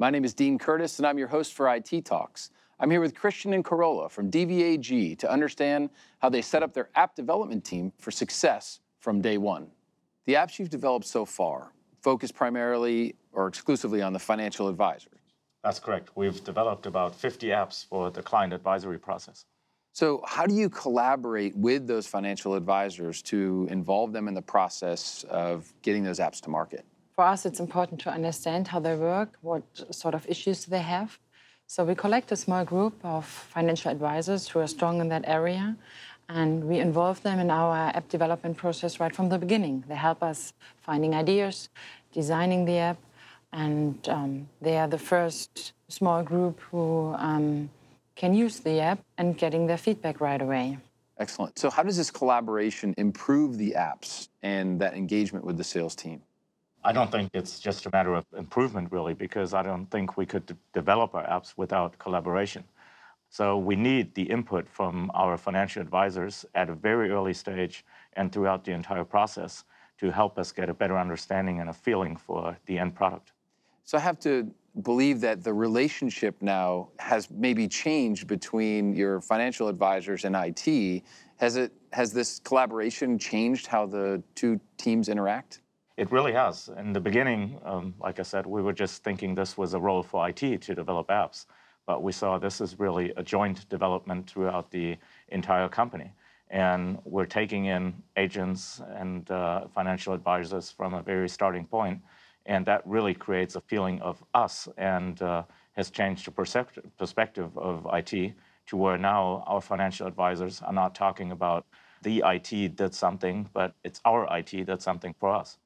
My name is Dean Curtis, and I'm your host for IT Talks. I'm here with Christian and Carola from DVAG to understand how they set up their app development team for success from day one. The apps you've developed so far focus primarily or exclusively on the financial advisor. That's correct. We've developed about 50 apps for the client advisory process. So, how do you collaborate with those financial advisors to involve them in the process of getting those apps to market? For us, it's important to understand how they work, what sort of issues they have. So, we collect a small group of financial advisors who are strong in that area, and we involve them in our app development process right from the beginning. They help us finding ideas, designing the app, and um, they are the first small group who um, can use the app and getting their feedback right away. Excellent. So, how does this collaboration improve the apps and that engagement with the sales team? I don't think it's just a matter of improvement, really, because I don't think we could develop our apps without collaboration. So, we need the input from our financial advisors at a very early stage and throughout the entire process to help us get a better understanding and a feeling for the end product. So, I have to believe that the relationship now has maybe changed between your financial advisors and IT. Has it has this collaboration changed how the two teams interact? It really has. In the beginning, um, like I said, we were just thinking this was a role for IT to develop apps, but we saw this is really a joint development throughout the entire company. And we're taking in agents and uh, financial advisors from a very starting point and that really creates a feeling of us and uh, has changed the perspective of IT to where now our financial advisors are not talking about the IT did something, but it's our IT did something for us.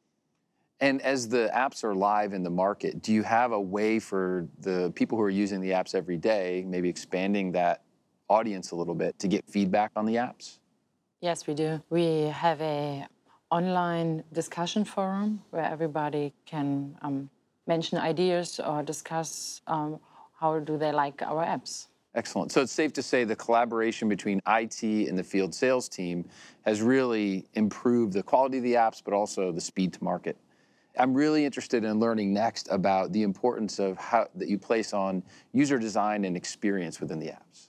And as the apps are live in the market, do you have a way for the people who are using the apps every day, maybe expanding that audience a little bit to get feedback on the apps? Yes, we do. We have a online discussion forum where everybody can um, mention ideas or discuss um, how do they like our apps. Excellent. So it's safe to say the collaboration between IT and the field sales team has really improved the quality of the apps, but also the speed to market. I'm really interested in learning next about the importance of how that you place on user design and experience within the apps.